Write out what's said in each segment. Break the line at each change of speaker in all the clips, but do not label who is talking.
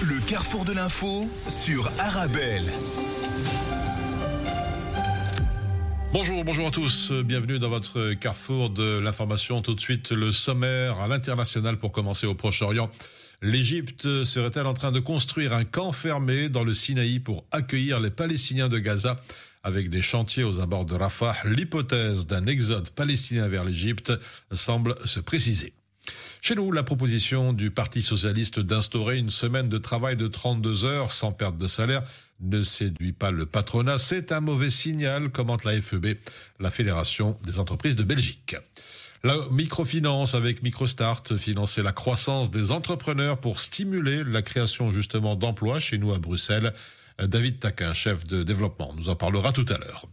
Le carrefour de l'info sur Arabelle.
Bonjour, bonjour à tous. Bienvenue dans votre carrefour de l'information. Tout de suite, le sommaire à l'international pour commencer au Proche-Orient. L'Égypte serait-elle en train de construire un camp fermé dans le Sinaï pour accueillir les Palestiniens de Gaza avec des chantiers aux abords de Rafah? L'hypothèse d'un exode palestinien vers l'Égypte semble se préciser. Chez nous, la proposition du Parti socialiste d'instaurer une semaine de travail de 32 heures sans perte de salaire ne séduit pas le patronat. C'est un mauvais signal, commente la FEB, la Fédération des entreprises de Belgique. La microfinance avec MicroStart, financer la croissance des entrepreneurs pour stimuler la création justement d'emplois chez nous à Bruxelles. David Taquin, chef de développement, nous en parlera tout à l'heure.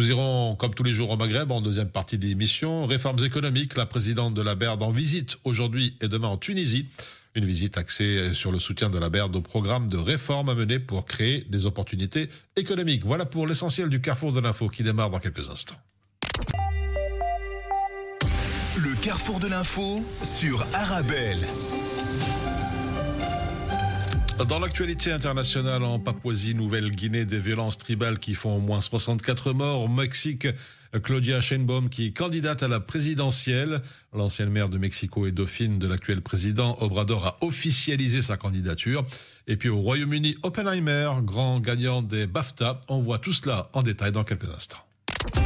Nous irons, comme tous les jours, au Maghreb en deuxième partie des émissions. Réformes économiques, la présidente de la BERD en visite aujourd'hui et demain en Tunisie. Une visite axée sur le soutien de la BERD au programme de réformes à mener pour créer des opportunités économiques. Voilà pour l'essentiel du carrefour de l'info qui démarre dans quelques instants.
Le carrefour de l'info sur Arabelle.
Dans l'actualité internationale en Papouasie-Nouvelle-Guinée, des violences tribales qui font au moins 64 morts. Au Mexique, Claudia Sheinbaum qui est candidate à la présidentielle. L'ancienne maire de Mexico et dauphine de l'actuel président Obrador a officialisé sa candidature. Et puis au Royaume-Uni, Oppenheimer, grand gagnant des BAFTA. On voit tout cela en détail dans quelques instants.